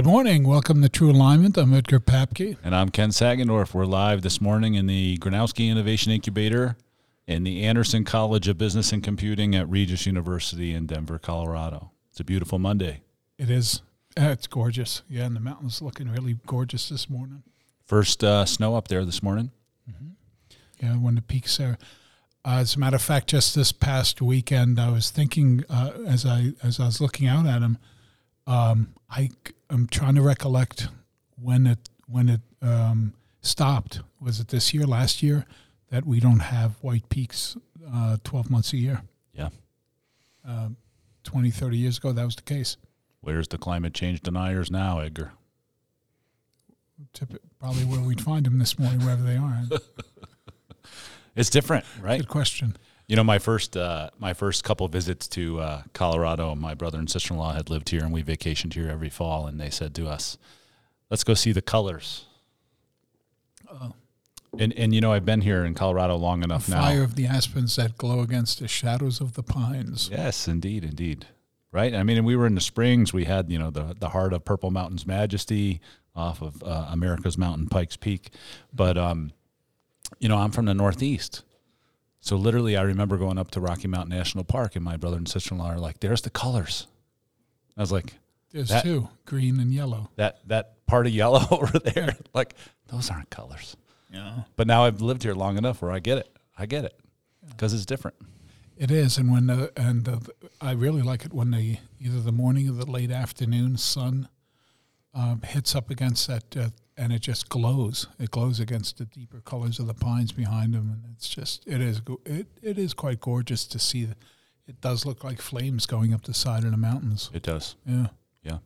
Good morning. Welcome to True Alignment. I'm Edgar Papke. And I'm Ken Sagendorf. We're live this morning in the Gronowski Innovation Incubator in the Anderson College of Business and Computing at Regis University in Denver, Colorado. It's a beautiful Monday. It is. Uh, it's gorgeous. Yeah, and the mountains looking really gorgeous this morning. First uh, snow up there this morning. Mm-hmm. Yeah, when the peaks are. Uh, as a matter of fact, just this past weekend, I was thinking uh, as I as I was looking out at them, um, I am trying to recollect when it when it um, stopped. Was it this year, last year, that we don't have white peaks uh, 12 months a year? Yeah. Uh, 20, 30 years ago, that was the case. Where's the climate change deniers now, Edgar? Probably where we'd find them this morning, wherever they are. it's different, right? Good question. You know, my first uh, my first couple visits to uh, Colorado, my brother and sister in law had lived here, and we vacationed here every fall. And they said to us, "Let's go see the colors." Oh. And and you know, I've been here in Colorado long enough the now. Fire of the aspens that glow against the shadows of the pines. Yes, indeed, indeed. Right. I mean, and we were in the Springs. We had you know the the heart of Purple Mountain's majesty off of uh, America's Mountain, Pikes Peak. But um, you know, I'm from the Northeast. So literally, I remember going up to Rocky Mountain National Park, and my brother and sister in law are like, "There's the colors." I was like, "There's that, two, green and yellow." That that part of yellow over there, like those aren't colors. Yeah. But now I've lived here long enough where I get it. I get it because it's different. It is, and when the, and the, I really like it when the either the morning or the late afternoon sun um, hits up against that uh, and it just glows. It glows against the deeper colors of the pines behind them, and it's just it is it it is quite gorgeous to see. It does look like flames going up the side of the mountains. It does. Yeah. Yeah.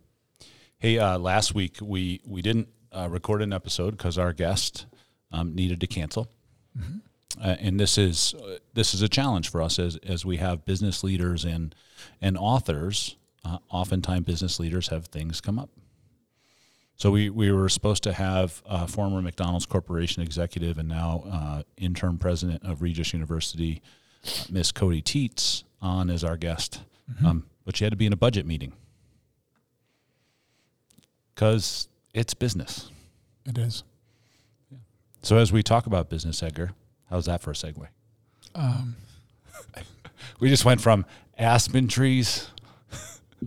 Hey, uh, last week we we didn't uh, record an episode because our guest um, needed to cancel. Mm-hmm. Uh, and this is uh, this is a challenge for us as as we have business leaders and and authors. Uh, oftentimes, business leaders have things come up. So we, we were supposed to have a former McDonald's Corporation executive and now uh, interim president of Regis University, uh, Miss Cody Teets, on as our guest. Mm-hmm. Um, but she had to be in a budget meeting because it's business. It is. Yeah. So as we talk about business, Edgar, how's that for a segue? Um, we just went from aspen trees.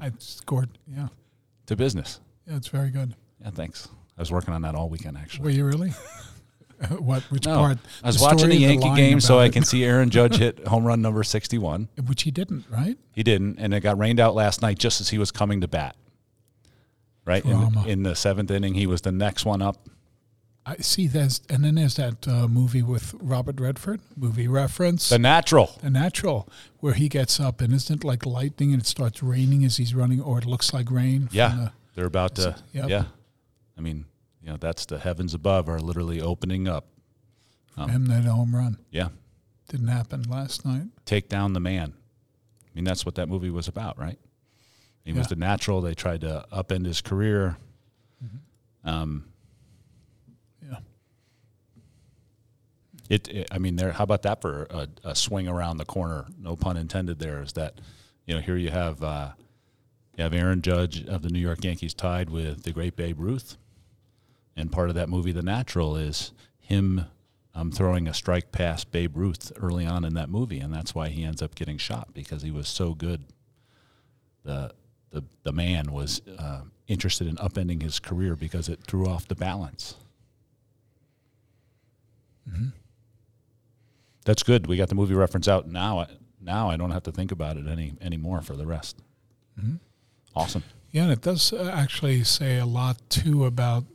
I scored, yeah. To business. Yeah, it's very good. Yeah, thanks. I was working on that all weekend, actually. Were you really? what? Which no, part? I was the watching the Yankee the game so I can see Aaron Judge hit home run number sixty-one, which he didn't, right? He didn't, and it got rained out last night just as he was coming to bat. Right in, in, the seventh inning, he was the next one up. I see. There's and then there's that uh, movie with Robert Redford, movie reference, The Natural. The Natural, where he gets up and isn't it like lightning and it starts raining as he's running, or it looks like rain. Yeah, the, they're about to. Yep. Yeah, I mean, you know, that's the heavens above are literally opening up. Um, and that home run. Yeah. Didn't happen last night. Take down the man. I mean, that's what that movie was about, right? He yeah. was the natural. They tried to upend his career. Mm-hmm. Um, yeah. It, it, I mean, there. How about that for a, a, swing around the corner? No pun intended. There is that. You know, here you have uh, you have Aaron Judge of the New York Yankees tied with the great Babe Ruth, and part of that movie, The Natural, is him um, throwing a strike past Babe Ruth early on in that movie, and that's why he ends up getting shot because he was so good. The the the man was uh, interested in upending his career because it threw off the balance. Mm-hmm. That's good. We got the movie reference out now. Now I don't have to think about it any anymore for the rest. Mm-hmm. Awesome. Yeah, and it does uh, actually say a lot too about,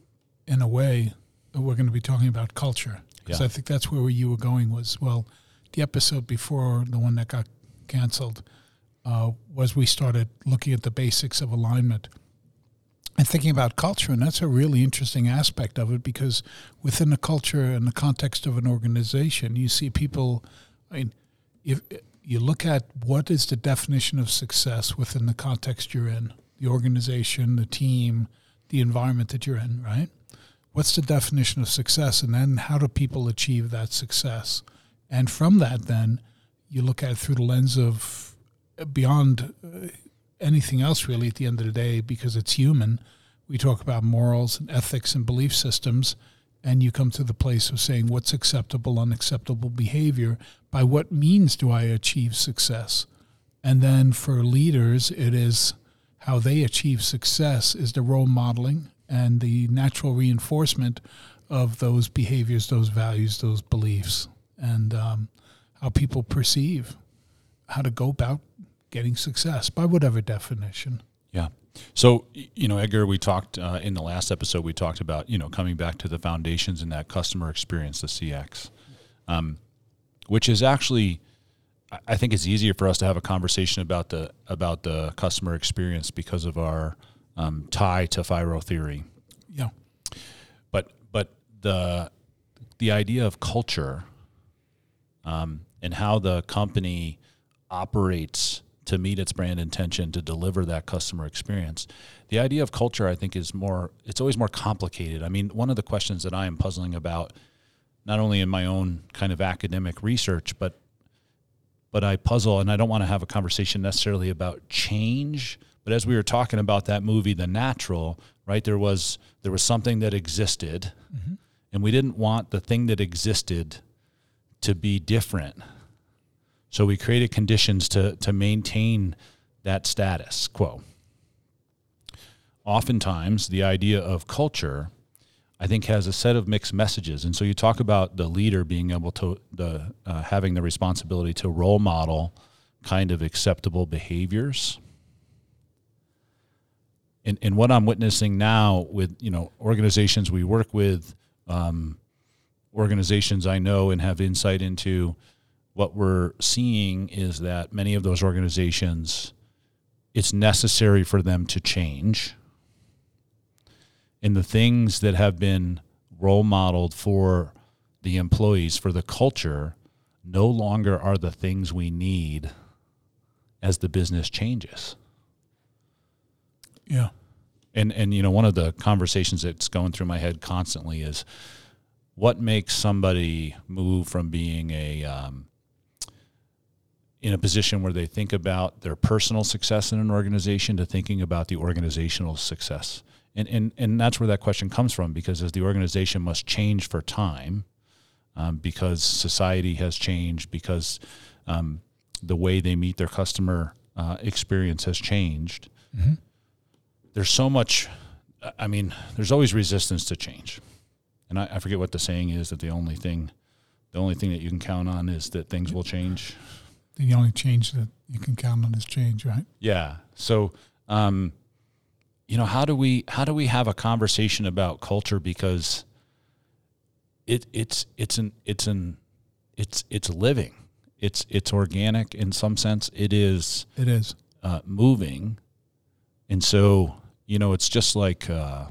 in a way, we're going to be talking about culture because yeah. I think that's where you were going. Was well, the episode before the one that got canceled uh, was we started looking at the basics of alignment and thinking about culture, and that's a really interesting aspect of it because within the culture and the context of an organization, you see people. I mean, if you look at what is the definition of success within the context you're in, the organization, the team, the environment that you're in, right? What's the definition of success? And then how do people achieve that success? And from that, then you look at it through the lens of uh, beyond uh, anything else, really, at the end of the day, because it's human. we talk about morals and ethics and belief systems, and you come to the place of saying what's acceptable, unacceptable behavior. By what means do I achieve success? And then for leaders, it is how they achieve success is the role modeling and the natural reinforcement of those behaviors, those values, those beliefs, and um, how people perceive how to go about getting success by whatever definition. Yeah. So, you know, Edgar, we talked uh, in the last episode, we talked about, you know, coming back to the foundations in that customer experience, the CX, um, which is actually, I think it's easier for us to have a conversation about the, about the customer experience because of our um, tie to FIRO theory. Yeah. But, but the, the idea of culture um, and how the company operates to meet its brand intention to deliver that customer experience. The idea of culture, I think, is more, it's always more complicated. I mean, one of the questions that I am puzzling about, not only in my own kind of academic research, but but I puzzle and I don't want to have a conversation necessarily about change. But as we were talking about that movie, The Natural, right, there was there was something that existed mm-hmm. and we didn't want the thing that existed to be different so we created conditions to, to maintain that status quo. Oftentimes, the idea of culture, I think, has a set of mixed messages. And so you talk about the leader being able to, the, uh, having the responsibility to role model kind of acceptable behaviors. And, and what I'm witnessing now with you know organizations we work with, um, organizations I know and have insight into, what we're seeing is that many of those organizations, it's necessary for them to change. And the things that have been role modeled for the employees, for the culture, no longer are the things we need as the business changes. Yeah. And and you know one of the conversations that's going through my head constantly is what makes somebody move from being a um, in a position where they think about their personal success in an organization to thinking about the organizational success. And, and, and that's where that question comes from because as the organization must change for time, um, because society has changed, because um, the way they meet their customer uh, experience has changed. Mm-hmm. There's so much, I mean, there's always resistance to change. And I, I forget what the saying is that the only thing, the only thing that you can count on is that things will change the only change that you can count on is change, right? Yeah. So, um, you know, how do we how do we have a conversation about culture because it it's it's an it's an it's it's living. It's it's organic in some sense. It is. It is uh, moving, and so you know, it's just like. Uh,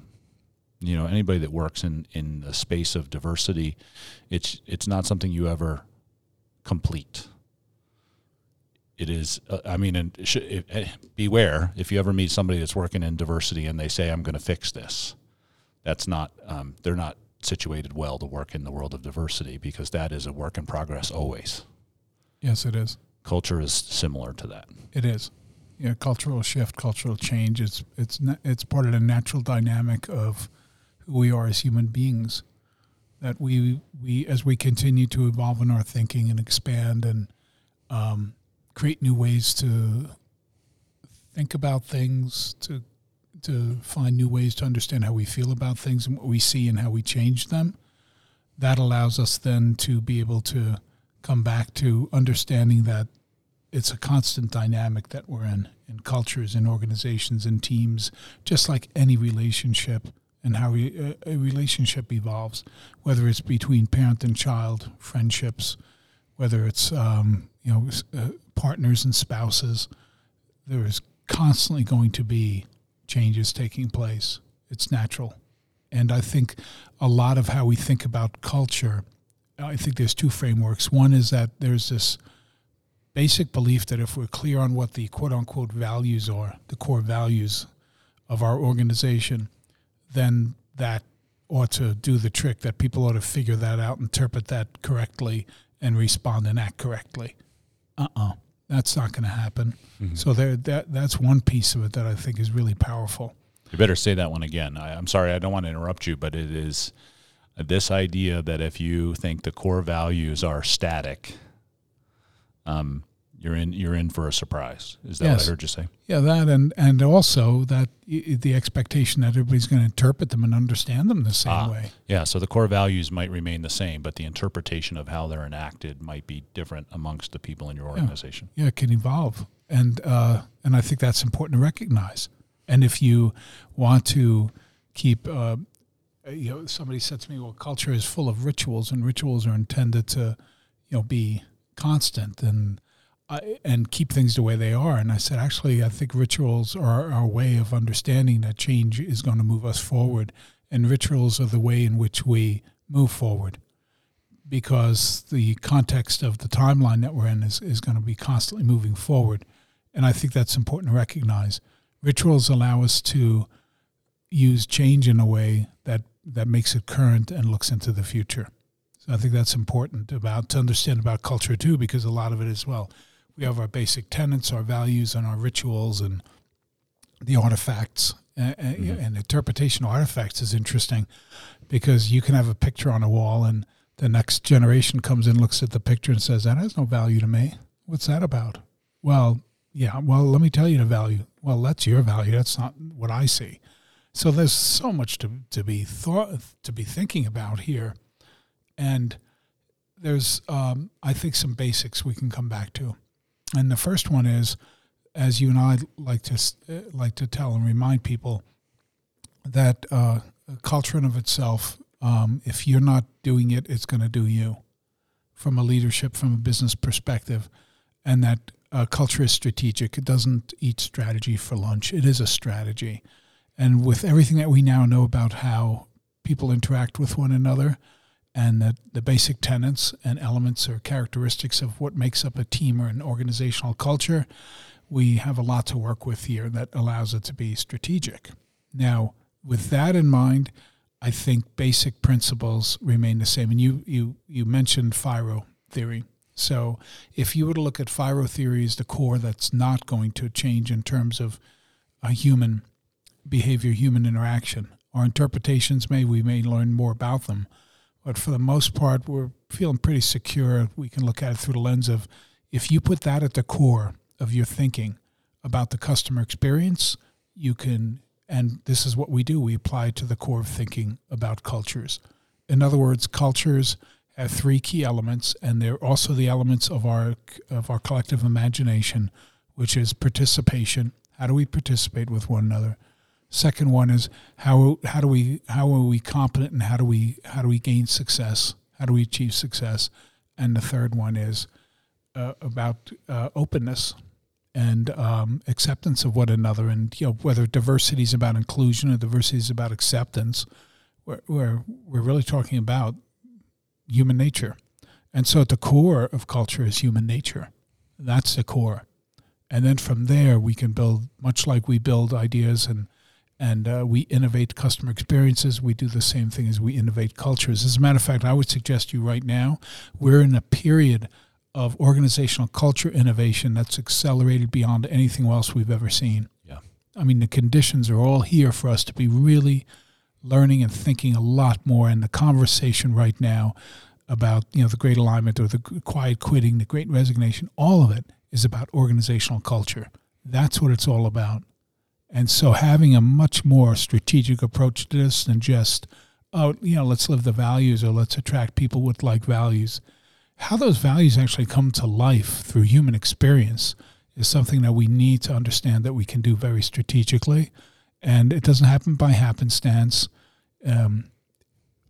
you know anybody that works in in the space of diversity it's it's not something you ever complete. It is uh, i mean and sh- uh, beware if you ever meet somebody that's working in diversity and they say i'm going to fix this. That's not um, they're not situated well to work in the world of diversity because that is a work in progress always. Yes it is. Culture is similar to that. It is yeah cultural shift cultural change it's it's it's part of the natural dynamic of who we are as human beings that we we as we continue to evolve in our thinking and expand and um, create new ways to think about things, to to find new ways to understand how we feel about things and what we see and how we change them. That allows us then to be able to come back to understanding that it's a constant dynamic that we're in in cultures in organizations and teams just like any relationship and how we, a relationship evolves whether it's between parent and child friendships whether it's um, you know uh, partners and spouses, there is constantly going to be changes taking place. It's natural. And I think a lot of how we think about culture, I think there's two frameworks. One is that there's this basic belief that if we're clear on what the quote unquote values are, the core values of our organization, then that ought to do the trick, that people ought to figure that out, interpret that correctly, and respond and act correctly. Uh uh-uh. uh that's not going to happen. Mm-hmm. So there, that that's one piece of it that I think is really powerful. You better say that one again. I, I'm sorry, I don't want to interrupt you, but it is this idea that if you think the core values are static, um, you're in you're in for a surprise. Is that Yes. what I heard you say? Yeah, that and and also that y- the expectation that everybody's going to interpret them and understand them the same Ah. way. Yeah, so the core values might remain the same, but the interpretation of how they're enacted might be different amongst the people in your organization. Yeah, it can evolve, and uh, and I think that's important to recognize. And if you want to keep, uh, you know, somebody said to me, "Well, culture is full of rituals, and rituals are intended to, you know, be constant and." I, and keep things the way they are. And I said, actually, I think rituals are our way of understanding that change is going to move us forward, and rituals are the way in which we move forward because the context of the timeline that we're in is, is going to be constantly moving forward. And I think that's important to recognize. Rituals allow us to use change in a way that, that makes it current and looks into the future. So I think that's important about to understand about culture too, because a lot of it is well, we have our basic tenets, our values, and our rituals, and the artifacts. Mm-hmm. And, and interpretation of artifacts is interesting because you can have a picture on a wall and the next generation comes in, looks at the picture, and says, That has no value to me. What's that about? Well, yeah, well, let me tell you the value. Well, that's your value. That's not what I see. So there's so much to, to be thought to be thinking about here. And there's um, I think some basics we can come back to. And the first one is, as you and I like to uh, like to tell and remind people, that uh, culture in of itself, um, if you're not doing it, it's going to do you, from a leadership, from a business perspective, and that uh, culture is strategic. It doesn't eat strategy for lunch. It is a strategy, and with everything that we now know about how people interact with one another, and that the basic tenets and elements or characteristics of what makes up a team or an organizational culture, we have a lot to work with here that allows it to be strategic. Now, with that in mind, I think basic principles remain the same. And you you you mentioned FIRO theory. So if you were to look at FIRO theory as the core that's not going to change in terms of a human behavior, human interaction. Our interpretations may we may learn more about them, but for the most part, we're feeling pretty secure. We can look at it through the lens of if you put that at the core of your thinking about the customer experience, you can, and this is what we do, we apply to the core of thinking about cultures. In other words, cultures have three key elements, and they're also the elements of our of our collective imagination, which is participation. How do we participate with one another? Second one is how how do we how are we competent and how do we how do we gain success? How do we achieve success? And the third one is uh, about uh, openness and um, acceptance of one another, and you know whether diversity is about inclusion or diversity is about acceptance. We're we're, we're really talking about human nature, and so at the core of culture is human nature. That's the core, and then from there we can build much like we build ideas and and uh, we innovate customer experiences. We do the same thing as we innovate cultures. As a matter of fact, I would suggest to you right now, we're in a period of organizational culture innovation that's accelerated beyond anything else we've ever seen. Yeah. I mean, the conditions are all here for us to be really learning and thinking a lot more. And the conversation right now about you know the great alignment or the quiet quitting, the great resignation, all of it is about organizational culture. That's what it's all about. And so having a much more strategic approach to this than just, oh, you know, let's live the values or let's attract people with like values. How those values actually come to life through human experience is something that we need to understand that we can do very strategically. And it doesn't happen by happenstance. Um,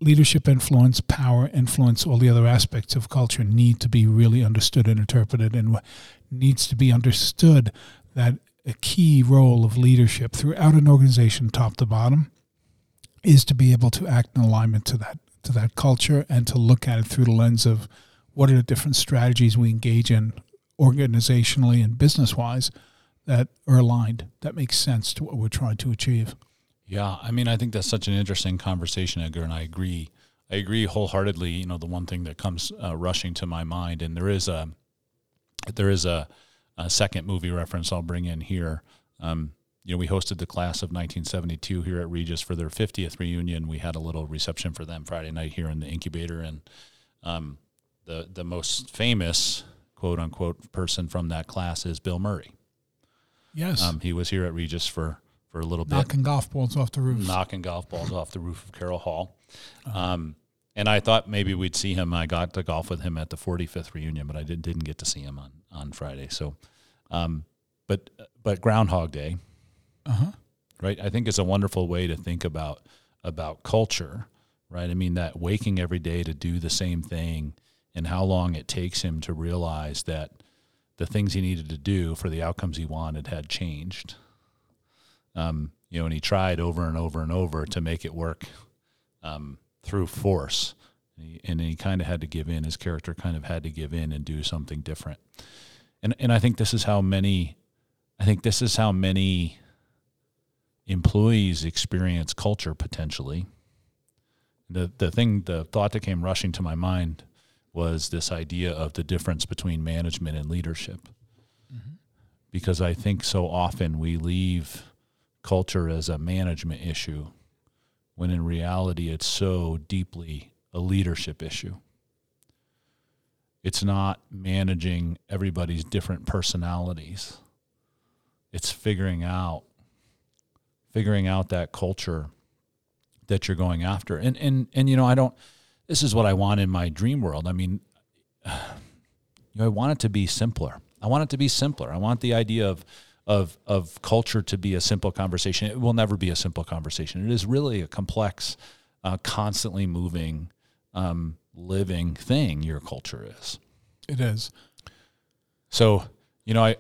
leadership influence, power influence, all the other aspects of culture need to be really understood and interpreted, and needs to be understood that a key role of leadership throughout an organization, top to bottom, is to be able to act in alignment to that to that culture and to look at it through the lens of what are the different strategies we engage in organizationally and business wise that are aligned that makes sense to what we're trying to achieve. Yeah, I mean, I think that's such an interesting conversation, Edgar, and I agree. I agree wholeheartedly. You know, the one thing that comes uh, rushing to my mind, and there is a there is a, a second movie reference I'll bring in here. Um, you know, we hosted the class of 1972 here at Regis for their 50th reunion. We had a little reception for them Friday night here in the incubator, and um, the the most famous quote unquote person from that class is Bill Murray. Yes, um, he was here at Regis for for a little bit, knocking golf balls off the roof, knocking golf balls off the roof of Carroll Hall. Uh-huh. Um, and I thought maybe we'd see him. I got to golf with him at the 45th reunion, but I did, didn't get to see him on on Friday. So, um, but but Groundhog Day, uh-huh. right? I think it's a wonderful way to think about about culture, right? I mean that waking every day to do the same thing, and how long it takes him to realize that the things he needed to do for the outcomes he wanted had changed. Um, you know, and he tried over and over and over to make it work um, through force. And he, kind of had to give in. His character kind of had to give in and do something different. And and I think this is how many, I think this is how many employees experience culture potentially. The the thing, the thought that came rushing to my mind was this idea of the difference between management and leadership. Mm-hmm. Because I think so often we leave culture as a management issue when in reality it's so deeply a leadership issue. It's not managing everybody's different personalities. It's figuring out figuring out that culture that you're going after. And and and you know, I don't this is what I want in my dream world. I mean, you know, I want it to be simpler. I want it to be simpler. I want the idea of of of culture to be a simple conversation. It will never be a simple conversation. It is really a complex, uh, constantly moving, um, living thing. Your culture is. It is. So you know, I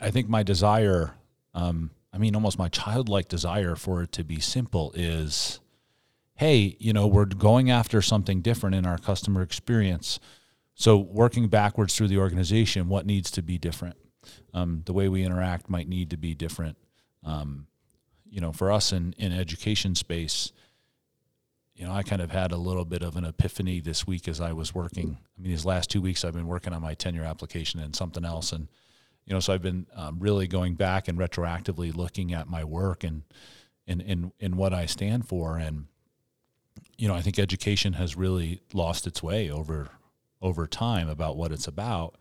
I think my desire, um, I mean, almost my childlike desire for it to be simple is, hey, you know, we're going after something different in our customer experience. So working backwards through the organization, what needs to be different? Um, the way we interact might need to be different. Um, you know, for us in in education space, you know, I kind of had a little bit of an epiphany this week as I was working. I mean, these last two weeks I've been working on my tenure application and something else, and you know, so I've been um, really going back and retroactively looking at my work and and and and what I stand for, and you know, I think education has really lost its way over over time about what it's about,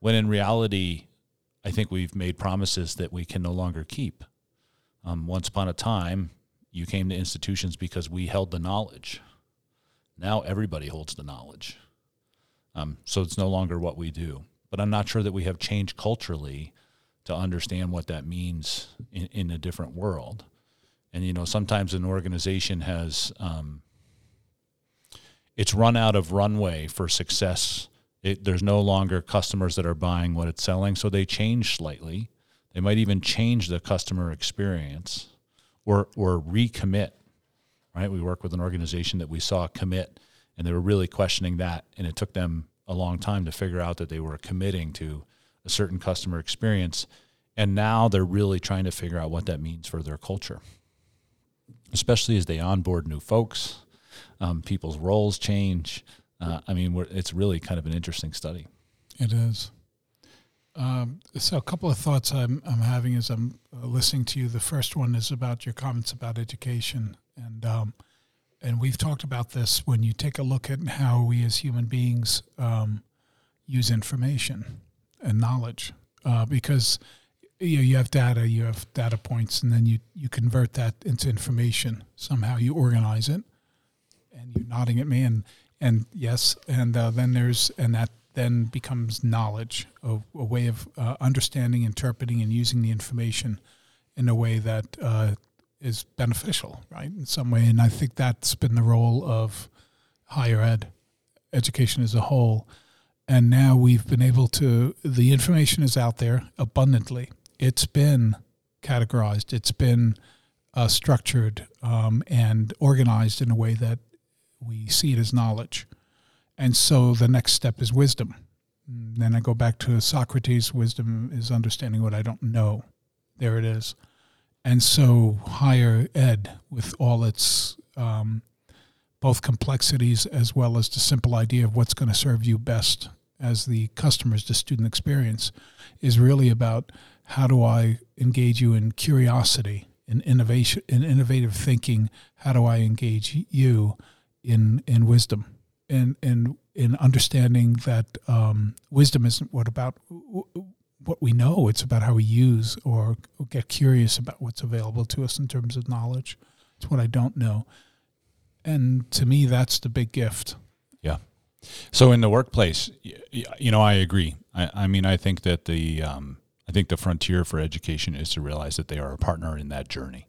when in reality, I think we've made promises that we can no longer keep. Um, once upon a time, you came to institutions because we held the knowledge. Now everybody holds the knowledge. Um, so it's no longer what we do. But I'm not sure that we have changed culturally to understand what that means in, in a different world. And, you know, sometimes an organization has, um, it's run out of runway for success it, there's no longer customers that are buying what it's selling, so they change slightly. They might even change the customer experience or or recommit. Right? We work with an organization that we saw commit, and they were really questioning that, and it took them a long time to figure out that they were committing to a certain customer experience, and now they're really trying to figure out what that means for their culture, especially as they onboard new folks. Um, people's roles change. Uh, I mean, it's really kind of an interesting study. It is. Um, so, a couple of thoughts I'm, I'm having as I'm uh, listening to you. The first one is about your comments about education, and um, and we've talked about this when you take a look at how we as human beings um, use information and knowledge, uh, because you, know, you have data, you have data points, and then you you convert that into information. Somehow you organize it, and you're nodding at me, and and yes, and uh, then there's and that then becomes knowledge, a, a way of uh, understanding, interpreting, and using the information in a way that uh, is beneficial, right, in some way. And I think that's been the role of higher ed, education as a whole. And now we've been able to, the information is out there abundantly. It's been categorized, it's been uh, structured um, and organized in a way that we see it as knowledge. And so the next step is wisdom. And then I go back to Socrates wisdom is understanding what I don't know. There it is. And so higher ed, with all its um, both complexities as well as the simple idea of what's going to serve you best as the customers, the student experience, is really about how do I engage you in curiosity, in innovation, in innovative thinking? How do I engage you in in wisdom, and in in understanding that um, wisdom isn't what about what we know; it's about how we use or get curious about what's available to us in terms of knowledge. It's what I don't know, and to me, that's the big gift. Yeah. So in the workplace, you know, I agree. I, I mean, I think that the um, I think the frontier for education is to realize that they are a partner in that journey,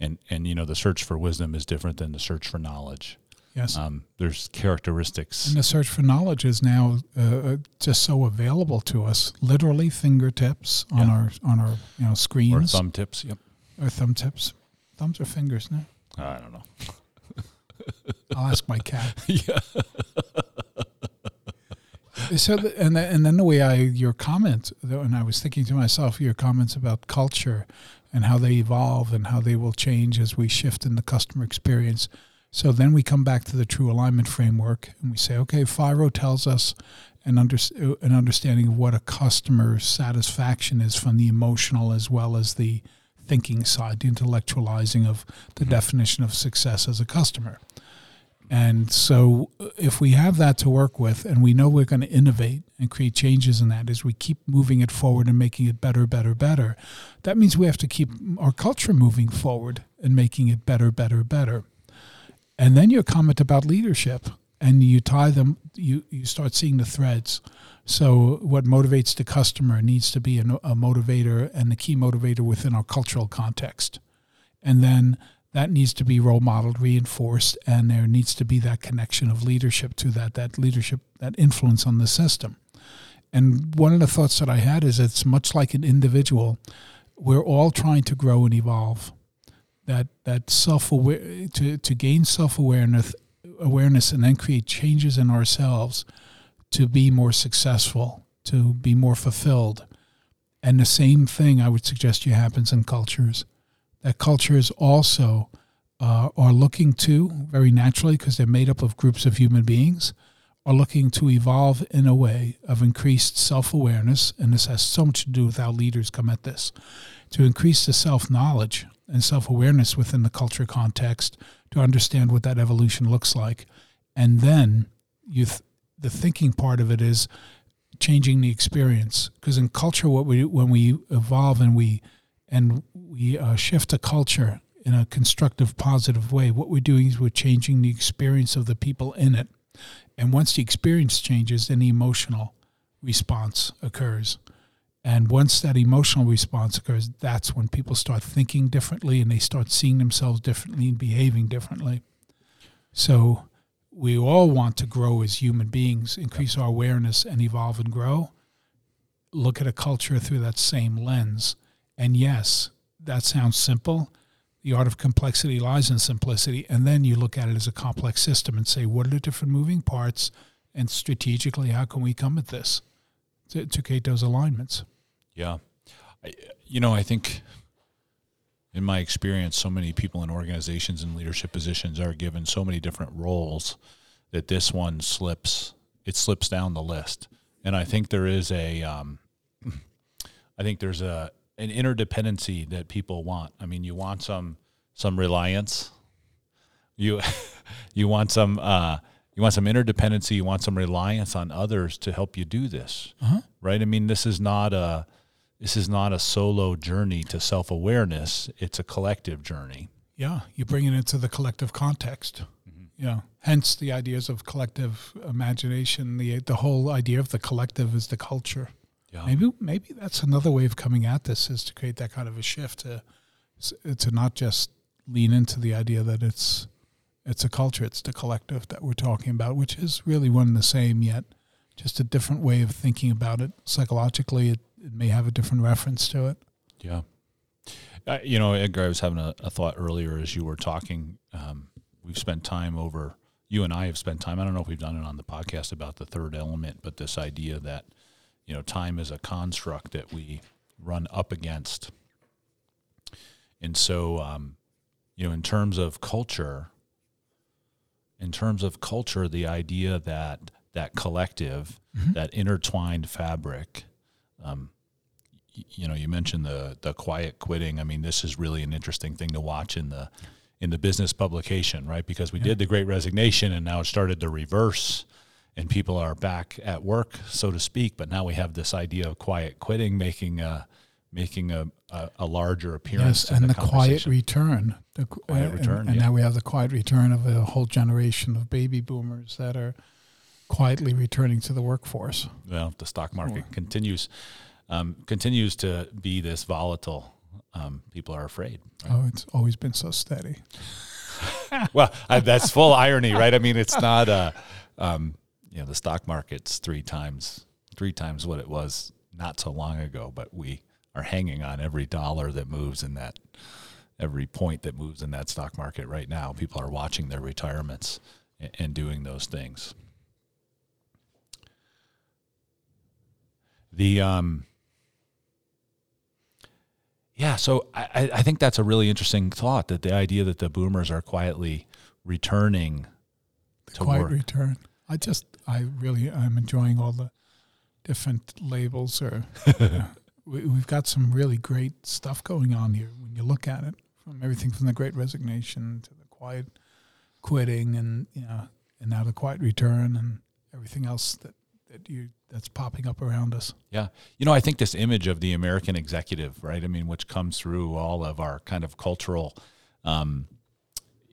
and and you know, the search for wisdom is different than the search for knowledge. Yes. Um, there's characteristics. And the search for knowledge is now uh, uh just so available to us, literally fingertips on Yeah. our on our you know screens. or thumb tips. Yep. or thumb tips. Thumbs or fingers now. I don't know. I'll ask my cat. yeah. So the, and the, and then the way I your comment, and I was thinking to myself, your comments about culture and how they evolve and how they will change as we shift in the customer experience. So then we come back to the true alignment framework and we say, okay, FIRO tells us an, under, an understanding of what a customer satisfaction is from the emotional as well as the thinking side, the intellectualizing of the definition of success as a customer. And so, uh, if we have that to work with, and we know we're going to innovate and create changes in that as we keep moving it forward and making it better, better, better, that means we have to keep our culture moving forward and making it better, better, better. And then your comment about leadership, and you tie them, you, you start seeing the threads. So, what motivates the customer needs to be a, a motivator and the key motivator within our cultural context. And then that needs to be role modeled, reinforced, and there needs to be that connection of leadership to that, that leadership, that influence on the system. And one of the thoughts that I had is it's much like an individual. We're all trying to grow and evolve. That that self aware to, to gain self awareness awareness and then create changes in ourselves to be more successful, to be more fulfilled. And the same thing I would suggest you happens in cultures. That cultures also uh, are looking to very naturally because they're made up of groups of human beings are looking to evolve in a way of increased self-awareness. And this has so much to do with how leaders come at this. To increase the self-knowledge and self-awareness within the culture context to understand what that evolution looks like and then you th- the thinking part of it is changing the experience because in culture what we when we evolve and we and we uh, shift a culture in a constructive, positive way, what we're doing is we're changing the experience of the people in it. And once the experience changes, then the emotional response occurs. And once that emotional response occurs, that's when people start thinking differently and they start seeing themselves differently and behaving differently. So we all want to grow as human beings, increase our awareness and evolve and grow. Look at a culture through that same lens. And yes, that sounds simple. The art of complexity lies in simplicity. And then you look at it as a complex system and say, what are the different moving parts? And strategically, how can we come at this to, to create those alignments? Yeah. I, you know, I think in my experience, so many people in organizations and leadership positions are given so many different roles that this one slips. It slips down the list, and I think there is a, um, I think there's a an interdependency that people want. I mean, you want some some reliance. You you want some uh, you want some interdependency. You want some reliance on others to help you do this, Uh-huh. right? I mean, this is not a this is not a solo journey to self awareness. It's a collective journey. Yeah, you bring it into the collective context. Mm-hmm. Yeah, hence the ideas of collective imagination. The the whole idea of the collective is the culture. Yeah. Maybe maybe that's another way of coming at this is to create that kind of a shift to to not just lean into the idea that it's it's a culture, it's the collective that we're talking about, which is really one and the same yet just a different way of thinking about it. Psychologically, it, it may have a different reference to it. Yeah. Uh, you know, Edgar, I was having a, a thought earlier as you were talking. Um, we've spent time over, you and I have spent time, I don't know if we've done it on the podcast about the third element, but this idea that, you know, time is a construct that we run up against. And so, um, you know, in terms of culture, in terms of culture, the idea that that collective, that intertwined fabric, um, you know, you mentioned the the quiet quitting. I mean, this is really an interesting thing to watch in the in the business publication, right? Because we yeah. did the Great Resignation, and now it started to reverse, and people are back at work, so to speak. But now we have this idea of quiet quitting making a making a, a, a larger appearance. Yes, and the, the quiet return. The quiet uh, return, and, and yeah. now we have the quiet return of a whole generation of baby boomers that are quietly returning to the workforce. Well, the stock market or, continues um, continues to be this volatile. Um, people are afraid. Right? Oh, it's always been so steady. well, I, that's full irony, right? I mean, it's not. Uh, um, you know, the stock market's three times three times what it was not so long ago, but we are hanging on every dollar that moves in that every point that moves in that stock market right now. People are watching their retirements and, and doing those things. The um, yeah, so I, I think that's a really interesting thought that the idea that the boomers are quietly returning the to quiet work. return. I just I really I'm enjoying all the different labels or uh, we, have got some really great stuff going on here when you look at it from everything from the great resignation to the quiet quitting and you know and now the quiet return and everything else that that you that's popping up around us. Yeah. You know, I think this image of the American executive, right? I mean, which comes through all of our kind of cultural um,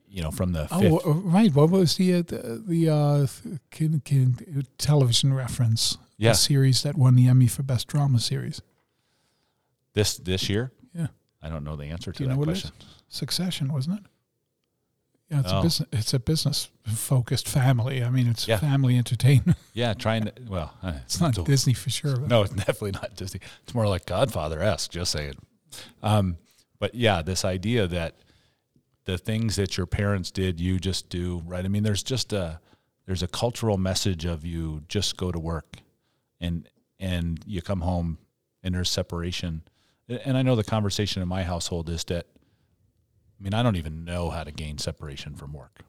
you know, from the oh right. What was the uh, the, uh, can, can, television reference? Yeah, the series that won the Emmy for best drama series. This this year? Yeah. I don't know the answer to that question. Succession, wasn't it? Yeah, it's oh. a business. It's a business focused family. I mean, it's yeah. family entertainment. Yeah, trying to. Well, it's not Disney for sure. No, it's definitely not Disney. It's more like Godfather esque. Just saying. Um, but yeah, this idea that the things that your parents did, you just do right. I mean, there's just a there's a cultural message of you just go to work, and and you come home and there's separation. And I know the conversation in my household is that I mean, I don't even know how to gain separation from work.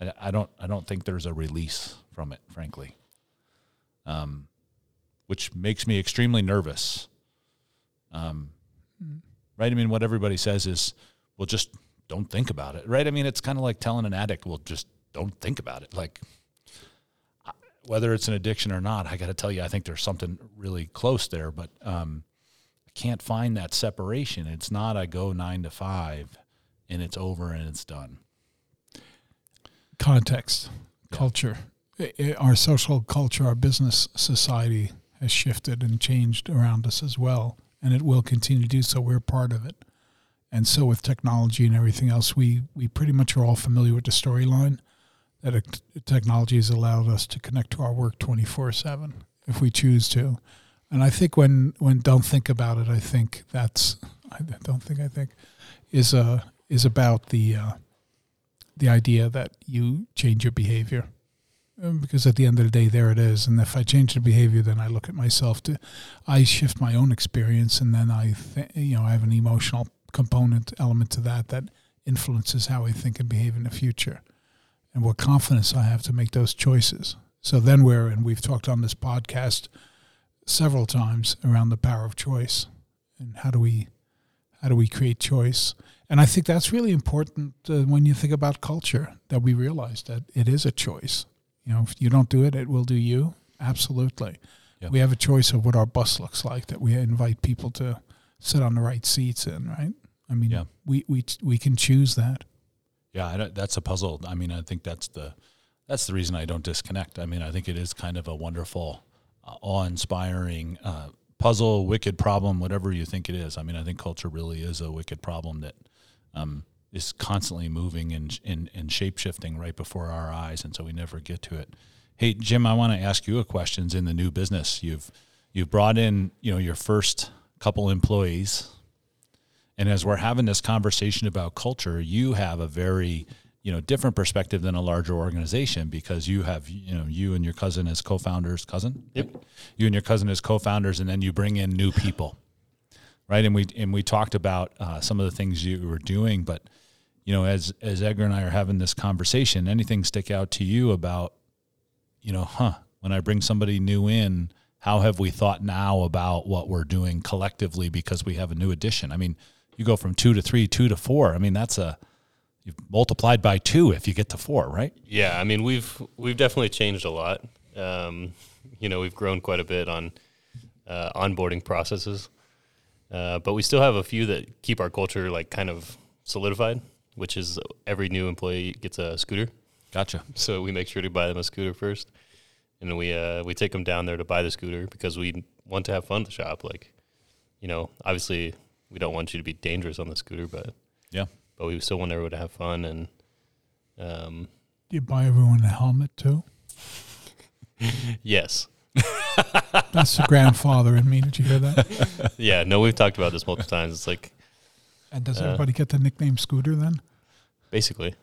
I, I don't. I don't think there's a release from it, frankly. Um, which makes me extremely nervous. Um, right. I mean, what everybody says is, well, just don't think about it. Right. I mean, it's kind of like telling an addict, well, just don't think about it. Like, whether it's an addiction or not, I got to tell you, I think there's something really close there. But um, I can't find that separation. It's not I go nine to five and it's over and it's done. Context, yeah. culture, our social culture, our business society has shifted and changed around us as well, and it will continue to do so. We're part of it. And so, with technology and everything else, we, we pretty much are all familiar with the storyline that technology has allowed us to connect to our work 24 7 if we choose to. And I think when, when don't think about it, I think that's, I don't think, I think, is a, is about the uh, the idea that you change your behavior. Um, because at the end of the day there it is. And if i change the behavior then i look at myself to i shift my own experience. And then i th- you know i have an emotional component element to that that influences how i think and behave in the future and what confidence i have to make those choices. So then we're and we've talked on this podcast several times around the power of choice and how do we how do we create choice and I think that's really important uh, when you think about culture that we realize that it is a choice. You know, if you don't do it, it will do you. Absolutely. Yep. We have a choice of what our bus looks like that we invite people to sit on the right seats in, right? I mean, yeah. we, we, we can choose that. Yeah, that's a puzzle. I mean, I think that's the that's the reason I don't disconnect. I mean, I think it is kind of a wonderful, uh, awe-inspiring uh, puzzle, wicked problem, whatever you think it is. I mean, I think culture really is a wicked problem that um, is constantly moving and, and, and shape shifting right before our eyes, and so we never get to it. Hey, Jim, I want to ask you a question. In the new business, you've you've brought in you know your first couple employees, and as we're having this conversation about culture, you have a very you know different perspective than a larger organization because you have you know you and your cousin as co-founders cousin yep you and your cousin as co-founders and then you bring in new people right? And we and we talked about uh, some of the things you were doing, but you know, as as Edgar and I are having this conversation, anything stick out to you about, you know, huh? When I bring somebody new in, how have we thought now about what we're doing collectively because we have a new addition? I mean, you go from two to three, two to four. I mean, that's a you've multiplied by two if you get to four, right? Yeah, I mean we've we've definitely changed a lot. Um, you know, we've grown quite a bit on uh, onboarding processes, uh, but we still have a few that keep our culture like kind of solidified. Which is every new employee gets a scooter, Gotcha. so we make sure to buy them a scooter first, and we uh, we take them down there to buy the scooter because we want to have fun at the shop. Like, you know, obviously we don't want you to be dangerous on the scooter, but Yeah. But we still want everyone to have fun and um, Do you buy everyone a helmet too? yes That's the grandfather in me. Did you hear that? yeah no we've talked about this multiple times it's like And does Uh, everybody get the nickname Scooter then? basically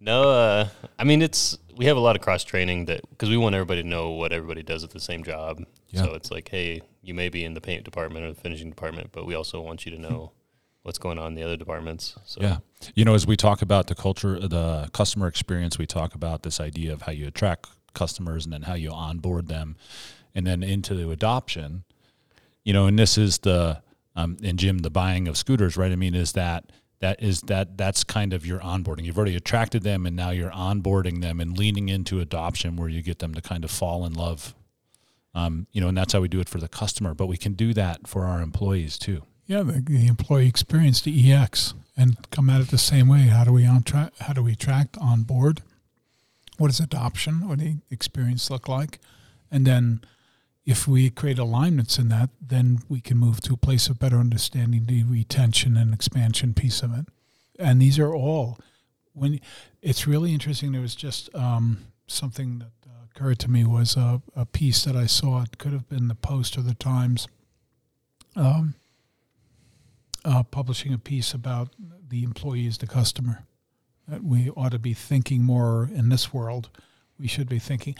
no uh, i mean it's we have a lot of cross training that because we want everybody to know what everybody does at the same job Yeah. so it's like hey you may be in the paint department or the finishing department but we also want you to know what's going on in the other departments so Yeah. You know, as we talk about the culture, the customer experience, we talk about this idea of how you attract customers and then how you onboard them and then into adoption. You know, and this is the, um, and Jim, the buying of scooters, right? I mean, is that, that is that that's kind of your onboarding. You've already attracted them and now you're onboarding them and leaning into adoption where you get them to kind of fall in love. Um, you know, and that's how we do it for the customer, but we can do that for our employees too. Yeah, the, the employee experience, the EX, and come at it the same way. How do we on track? How do we attract on board? What does adoption or the experience look like? And then, if we create alignments in that, then we can move to a place of better understanding the retention and expansion piece of it. And these are all when it's really interesting. There was just um, something that uh, occurred to me was a, a piece that I saw. It could have been the Post or the Times. Um, uh, publishing a piece about the employee as the customer. That we ought to be thinking more in this world. We should be thinking.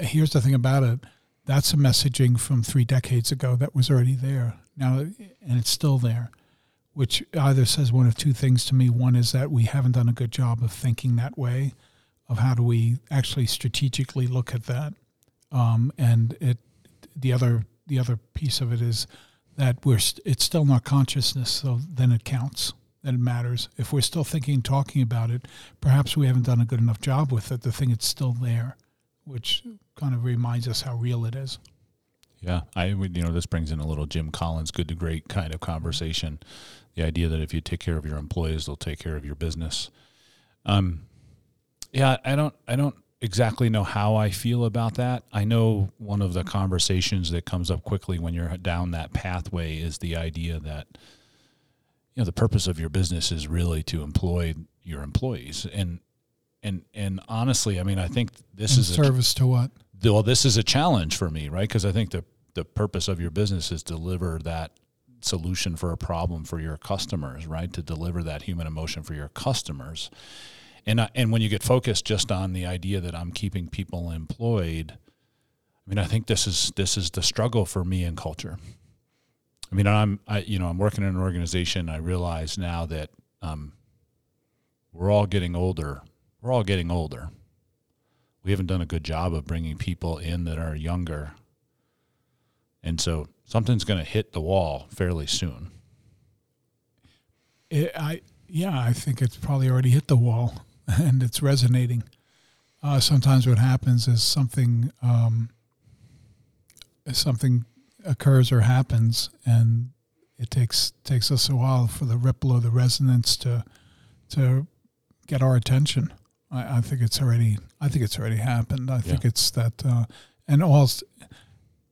Here's the thing about it. That's a messaging from three decades ago that was already there now, and it's still there, which either says one of two things to me. One is that we haven't done a good job of thinking that way, of how do we actually strategically look at that, um, and it. The other the other piece of it is that we're st- it's still not consciousness, so then it counts. Then it matters. If we're still thinking, and talking about it, perhaps we haven't done a good enough job with it. The thing it's still there, which kind of reminds us how real it is. Yeah, I would. You know, this brings in a little Jim Collins, good to great kind of conversation. The idea that if you take care of your employees, they'll take care of your business. Um, yeah, I don't, I don't exactly know how I feel about that. I know one of the conversations that comes up quickly when you're down that pathway is the idea that you know the purpose of your business is really to employ your employees and and and honestly, I mean, I think this is a, service to what? well, this is a challenge for me, right? Because I think the the purpose of your business is deliver that solution for a problem for your customers, right? To deliver that human emotion for your customers, and and when you get focused just on the idea that I'm keeping people employed, I mean, I think this is this is the struggle for me in culture. I mean, I'm I you know I'm working in an organization. I realize now that um, we're all getting older. We're all getting older we haven't done a good job of bringing people in that are younger. And so something's going to hit the wall fairly soon. It, I yeah, I think it's probably already hit the wall, and it's resonating. Uh, sometimes what happens is something um, something occurs or happens, and it takes takes us a while for the ripple or the resonance to to get our attention. I, I think it's already I think it's already happened. I think it's that, uh, and also,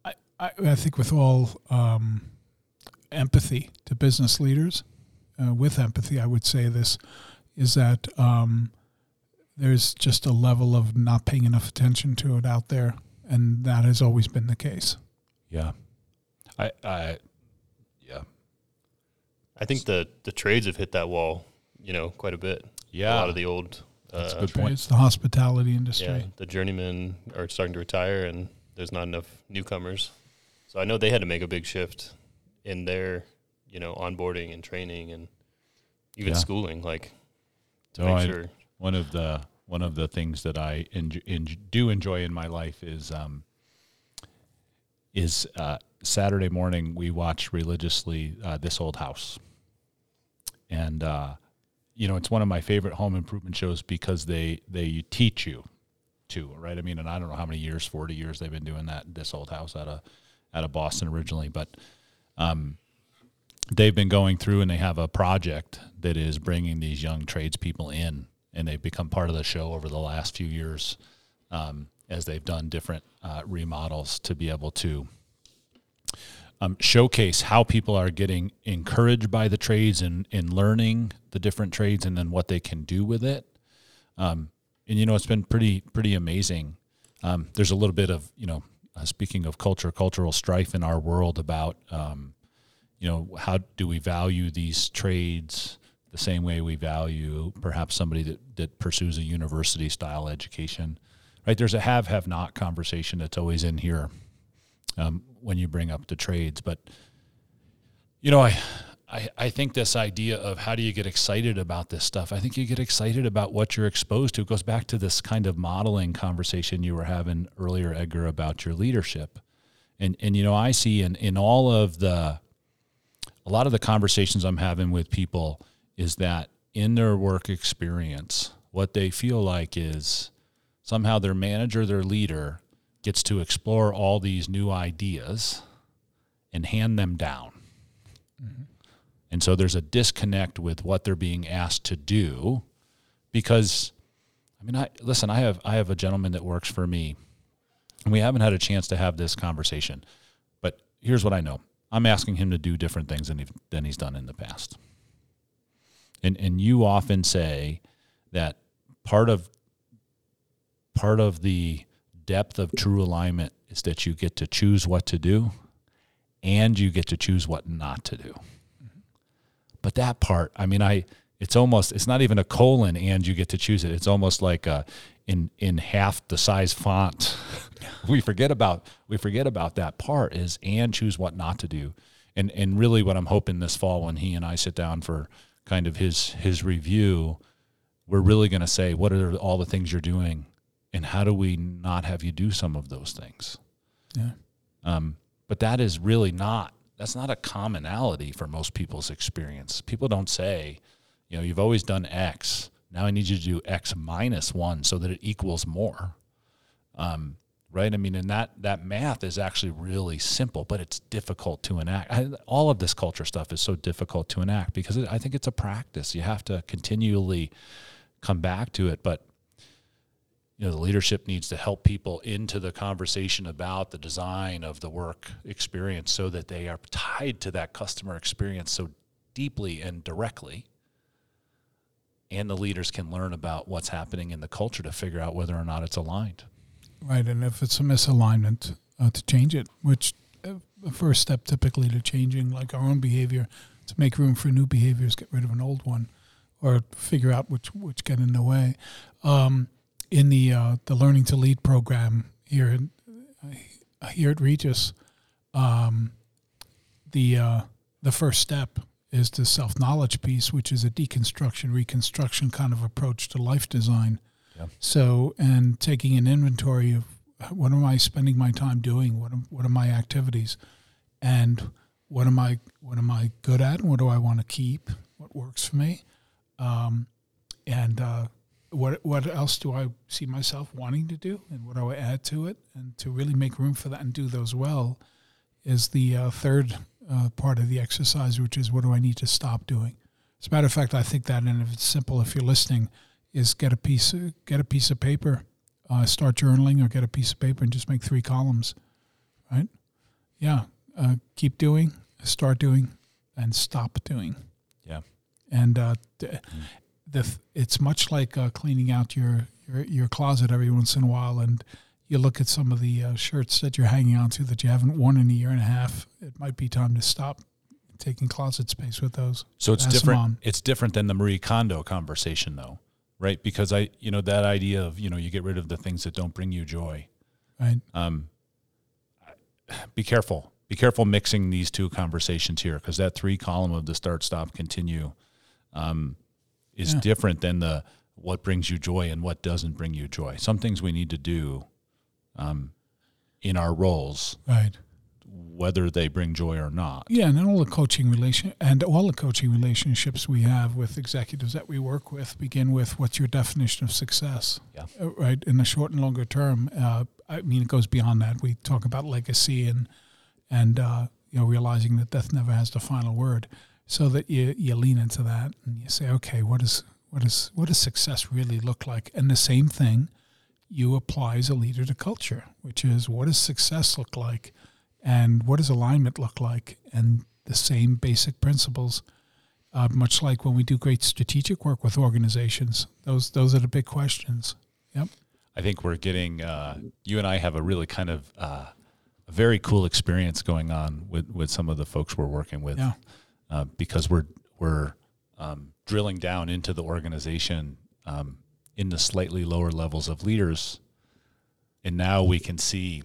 I, I I think with all um, empathy to business leaders, uh, with empathy, I would say this is that um, there's just a level of not paying enough attention to it out there, and that has always been the case. Yeah. I, I, yeah. I think the the trades have hit that wall, you know, quite a bit. Yeah. a lot of the old, That's a uh, good point. It's the hospitality industry. yeah, the journeymen are starting to retire, and there's not enough newcomers. So I know they had to make a big shift in their, you know, onboarding and training and even Yeah. schooling, like to No, make I- sure. One of the one of the things that I do enjoy in my life is um, is uh, Saturday morning we watch religiously uh, This Old House, and uh, you know it's one of my favorite home improvement shows because they they teach you to right. I mean, and I don't know how many years, forty years they've been doing that. This Old House out of out of Boston originally, but um, they've been going through and they have a project that is bringing these young tradespeople in, and they've become part of the show over the last few years um, as they've done different uh, remodels to be able to um, showcase how people are getting encouraged by the trades and, and learning the different trades and then what they can do with it. Um, and you know, it's been pretty pretty amazing. Um, there's a little bit of you know, uh, speaking of culture, cultural strife in our world about um, you know how do we value these trades the same way we value perhaps somebody that, that pursues a university style education right? There's a have have not conversation that's always in here um, when you bring up the trades but you know I, I i think this idea of how do you get excited about this stuff? I think you get excited about what you're exposed to. It goes back to this kind of modeling conversation you were having earlier edgar about your leadership. And and you know i see in in all of the a lot of the conversations I'm having with people is that in their work experience, what they feel like is somehow their manager, their leader, gets to explore all these new ideas and hand them down. Mm-hmm. And so there's a disconnect with what they're being asked to do because I mean I listen, I have I have a gentleman that works for me and we haven't had a chance to have this conversation. But here's what I know. I'm asking him to do different things than, he, than he's done in the past. And, and you often say that part of part of the depth of true alignment is that you get to choose what to do and you get to choose what not to do. But that part, I mean, I it's almost it's not even a colon and you get to choose it. It's almost like a, in in half the size font. we forget about we forget about that part is and choose what not to do. And and really what I'm hoping this fall when he and I sit down for kind of his his review, we're really going to say what are all the things you're doing and how do we not have you do some of those things. Yeah. Um, but that is really not that's not a commonality for most people's experience. People don't say, you know, you've always done X now I need you to do X minus one so that it equals more. Um, right? I mean, and that that math is actually really simple, but it's difficult to enact. I, all of this culture stuff is so difficult to enact because it, I think it's a practice. You have to continually come back to it, but you know, the leadership needs to help people into the conversation about the design of the work experience so that they are tied to that customer experience so deeply and directly and the leaders can learn about what's happening in the culture to figure out whether or not it's aligned. Right, and if it's a misalignment, uh, to change it, which uh, the first step typically to changing like our own behavior, to make room for new behaviors, get rid of an old one, or figure out which which get in the way. Um, in the uh, the Learning to Lead program here in, uh, here at Regis, um, the uh, the first step is the self knowledge piece, which is a deconstruction, reconstruction kind of approach to life design. So, and taking an inventory of what am I spending my time doing? What am, what are my activities? And what am I what am I good at? And what do I want to keep? What works for me? Um, and uh, what what else do I see myself wanting to do? And what do I add to it? And to really make room for that and do those well is the uh, third uh, part of the exercise, which is what do I need to stop doing. As a matter of fact, I think that, and if it's simple, if you're listening, is get a piece of, get a piece of paper, uh, start journaling, or get a piece of paper and just make three columns, right? Yeah, uh, keep doing, start doing, and stop doing. Yeah, and uh, mm. the it's much like uh, cleaning out your, your your closet every once in a while and you look at some of the uh, shirts that you're hanging on to that you haven't worn in a year and a half, it might be time to stop taking closet space with those. So it's different. It's different than the Marie Kondo conversation, though, right? Because I, you know, that idea of you know you get rid of the things that don't bring you joy. Right. Um. Be careful. Be careful mixing these two conversations here, because that three column of the start, stop, continue, um, is yeah. different than the what brings you joy and what doesn't bring you joy. Some things we need to do um, in our roles, Right. Whether they bring joy or not. Yeah, and all the coaching relation and all the coaching relationships we have with executives that we work with begin with what's your definition of success? Yeah. Uh, right in the short and longer term. Uh, I mean, it goes beyond that. We talk about legacy and and uh, you know realizing that death never has the final word, so that you you lean into that and you say, okay, what is what is what does success really look like? And the same thing you apply as a leader to culture, which is what does success look like, and what does alignment look like, and the same basic principles. Uh, much like when we do great strategic work with organizations, those those are the big questions. Yep. I think we're getting, uh, you and I have a really kind of uh, a very cool experience going on with, with some of the folks we're working with Yeah. uh, because we're, we're um, drilling down into the organization um, in the slightly lower levels of leaders. And now we can see,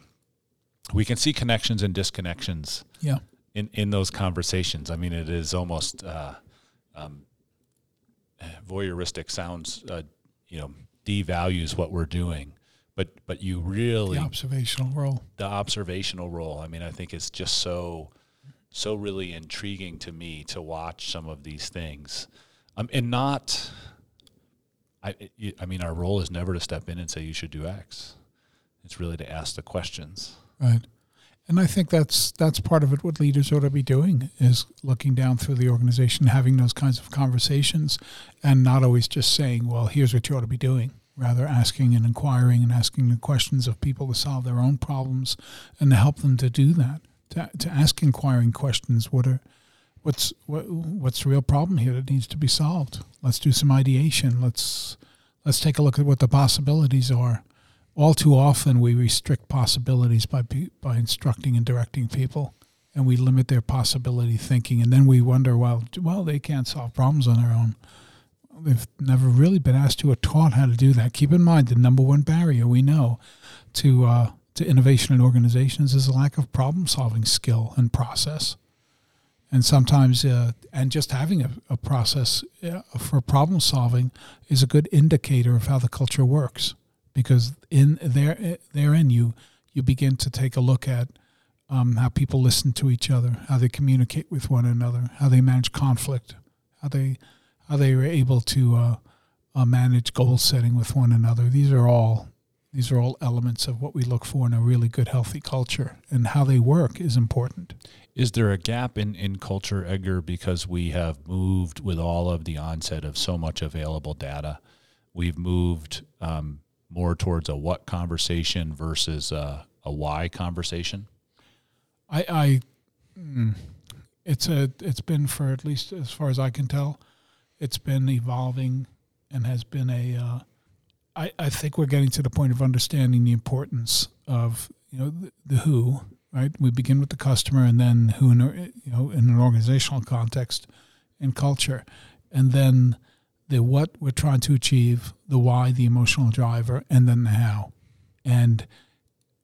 we can see connections and disconnections Yeah. in, in those conversations. I mean, it is almost uh, um, voyeuristic. Sounds, uh, you know, devalues what we're doing, but but you really The observational role. the observational role. I mean, I think it's just so so really intriguing to me to watch some of these things, um, and not. I I mean, our role is never to step in and say you should do X. It's really to ask the questions. Right. And I think that's that's part of it. What leaders ought to be doing is looking down through the organization, having those kinds of conversations, and not always just saying, "Well, here's what you ought to be doing." Rather, asking and inquiring and asking the questions of people to solve their own problems and to help them to do that. To, to ask inquiring questions. What are what's what, what's the real problem here that needs to be solved? Let's do some ideation. Let's let's take a look at what the possibilities are all too often we restrict possibilities by by instructing and directing people and we limit their possibility thinking and then we wonder well well they can't solve problems on their own. They've never really been asked to or taught how to do that. Keep in mind the number one barrier we know to uh, to innovation in organizations is a lack of problem solving skill and process. And sometimes uh, and just having a, a process uh, for problem solving is a good indicator of how the culture works because in there therein you you begin to take a look at um, how people listen to each other, how they communicate with one another, how they manage conflict, how they how they are able to uh, uh, manage goal setting with one another. These are all these are all elements of what we look for in a really good healthy culture, and how they work is important. Is there a gap in, in culture, Edgar, because we have moved with all of the onset of so much available data? We've moved um, more towards a what conversation versus a, a why conversation. I, I mm, it's a it's been for at least as far as I can tell, it's been evolving and has been a. Uh, I I think we're getting to the point of understanding the importance of you know the, the who right. We begin with the customer and then who in you know in an organizational context and culture, and then the what we're trying to achieve, the why, the emotional driver, and then the how, and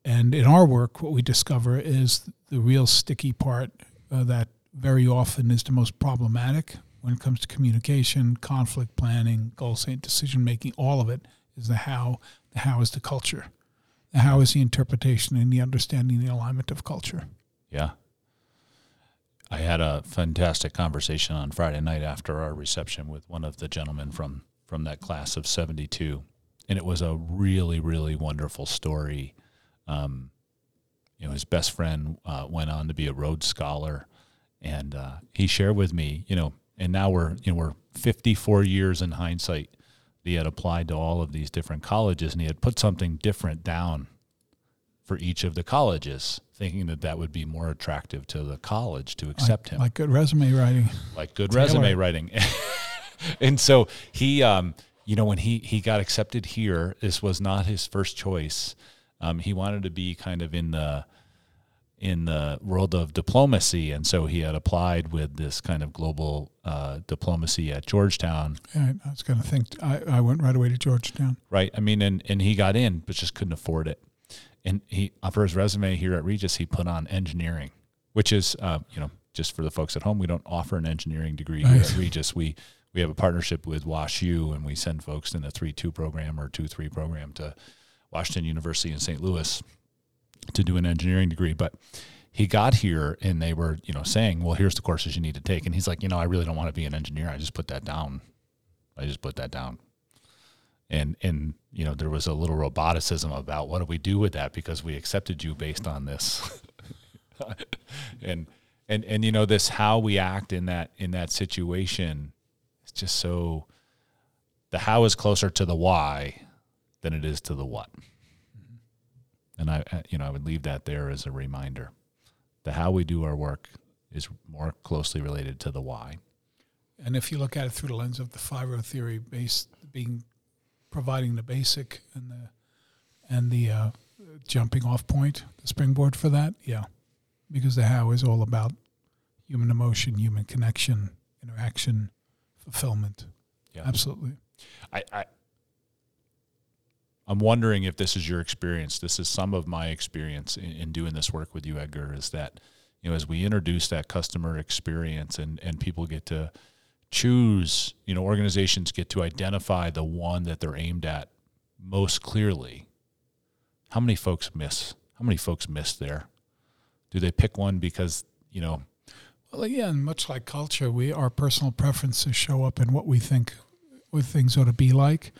and in our work, what we discover is the real sticky part uh, that very often is the most problematic when it comes to communication, conflict planning, goal setting, decision making. All of it is the how. The how is the culture. The how is the interpretation and the understanding, the alignment of culture. Yeah. I had a fantastic conversation on Friday night after our reception with one of the gentlemen from from that class of 72 and it was a really really wonderful story. Um, you know his best friend uh, went on to be a Rhodes scholar and uh, he shared with me you know and now we're you know we're 54 years in hindsight. He had applied to all of these different colleges and he had put something different down for each of the colleges, thinking that that would be more attractive to the college to accept like, him, like good resume writing. like good Taylor. resume writing. and so he, um, you know, when he he got accepted here, this was not his first choice. Um, he wanted to be kind of in the in the world of diplomacy, and so he had applied with this kind of global uh, diplomacy at Georgetown. Yeah, I was going to think. I, I went right away to Georgetown. right? I mean, and and he got in, but just couldn't afford it. And he uh, for his resume here at Regis, he put on engineering, which is uh, you know just for the folks at home, we don't offer an engineering degree here Nice. at Regis. We we have a partnership with WashU, and we send folks in a three two program or two three program to Washington University in St. Louis to do an engineering degree. But he got here, and they were you know saying, "Well, here's the courses you need to take," and he's like, "You know, I really don't want to be an engineer. I just put that down. I just put that down." And and you know, there was a little roboticism about what do we do with that because we accepted you based on this. and and and you know this how we act in that in that situation it's just so the how is closer to the why than it is to the what. And i you know i would leave that there as a reminder. The how we do our work is more closely related to the why. And if you look at it through the lens of the FIRO theory based being providing the basic and the and the uh, jumping off point the springboard for that yeah because the how is all about human emotion, human connection, interaction, fulfillment. Yeah. Absolutely. I, I I'm wondering if this is your experience. This is some of my experience in, in, doing this work with you, Edgar. Is that you know as we introduce that customer experience and and people get to choose, you know, organizations get to identify the one that they're aimed at most clearly. How many folks miss? How many folks miss there? Do they pick one because you know well, again, much like culture, we our personal preferences show up in what we think what things ought to be like.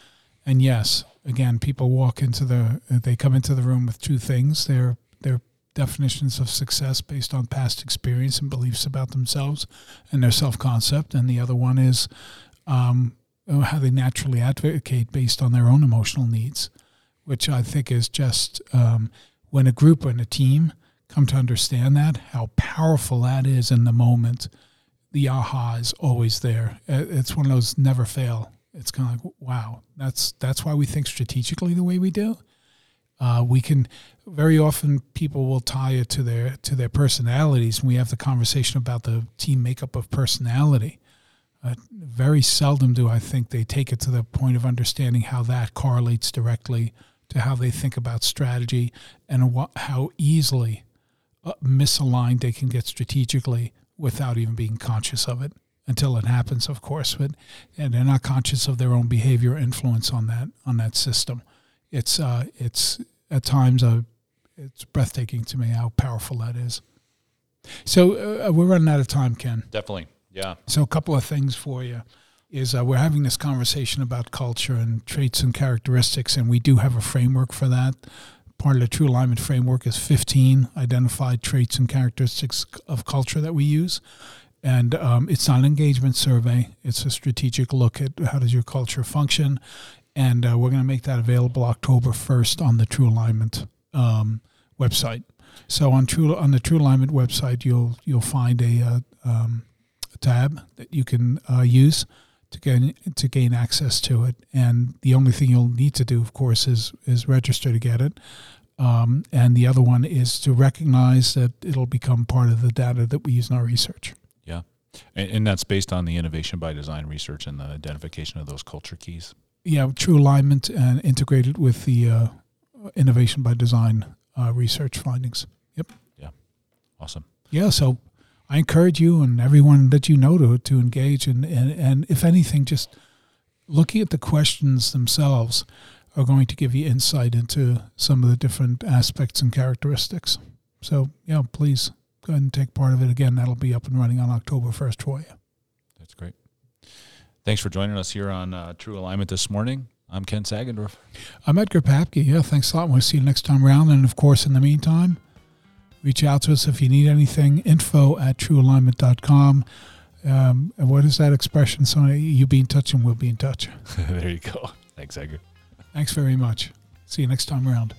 And yes, again, people walk into the they come into the room with two things: their their definitions of success based on past experience and beliefs about themselves and their self concept, and the other one is um, how they naturally advocate based on their own emotional needs, which I think is just um, when a group and a team come to understand that, how powerful that is in the moment, the aha is always there. It's one of those never fail. It's kind of like, wow, that's that's why we think strategically the way we do. Uh, we can very often people will tie it to their to their personalities, and we have the conversation about the team makeup of personality. Uh, very seldom do I think they take it to the point of understanding how that correlates directly to how they think about strategy and what, how easily uh, misaligned they can get strategically without even being conscious of it until it happens, of course. But and they're not conscious of their own behavior influence on that on that system. It's uh, it's at times uh, it's breathtaking to me how powerful that is. So uh, we're running out of time, Ken. Definitely, yeah. So a couple of things for you is uh, we're having this conversation about culture and traits and characteristics, and we do have a framework for that part of the True Alignment Framework is 15 identified traits and characteristics of culture that we use. And um, it's not an engagement survey. It's a strategic look at how does your culture function. And uh, we're going to make that available October 1st on the True Alignment um, website. So on True on the True Alignment website, you'll you'll find a, uh, um, a tab that you can uh, use to gain to gain access to it. And the only thing you'll need to do, of course, is is register to get it. Um, and the other one is to recognize that it'll become part of the data that we use in our research. Yeah, and, and that's based on the innovation by design research and the identification of those culture keys. Yeah, true alignment and integrated with the uh, innovation by design uh, research findings. Yep. Yeah. Awesome. Yeah. So I encourage you and everyone that you know to to engage and and, and if anything, just looking at the questions themselves are going to give you insight into some of the different aspects and characteristics. So yeah, please go ahead and take part of it. Again, that'll be up and running on October first for you. Thanks for joining us here on uh, True Alignment this morning. I'm Ken Sagendorf. I'm Edgar Papke. Yeah, thanks a lot. We'll see you next time around. And of course, in the meantime, reach out to us if you need anything. Info at truealignment.com. Um, and what is that expression? So you be in touch and we'll be in touch. there you go. Thanks, Edgar. Thanks very much. See you next time around.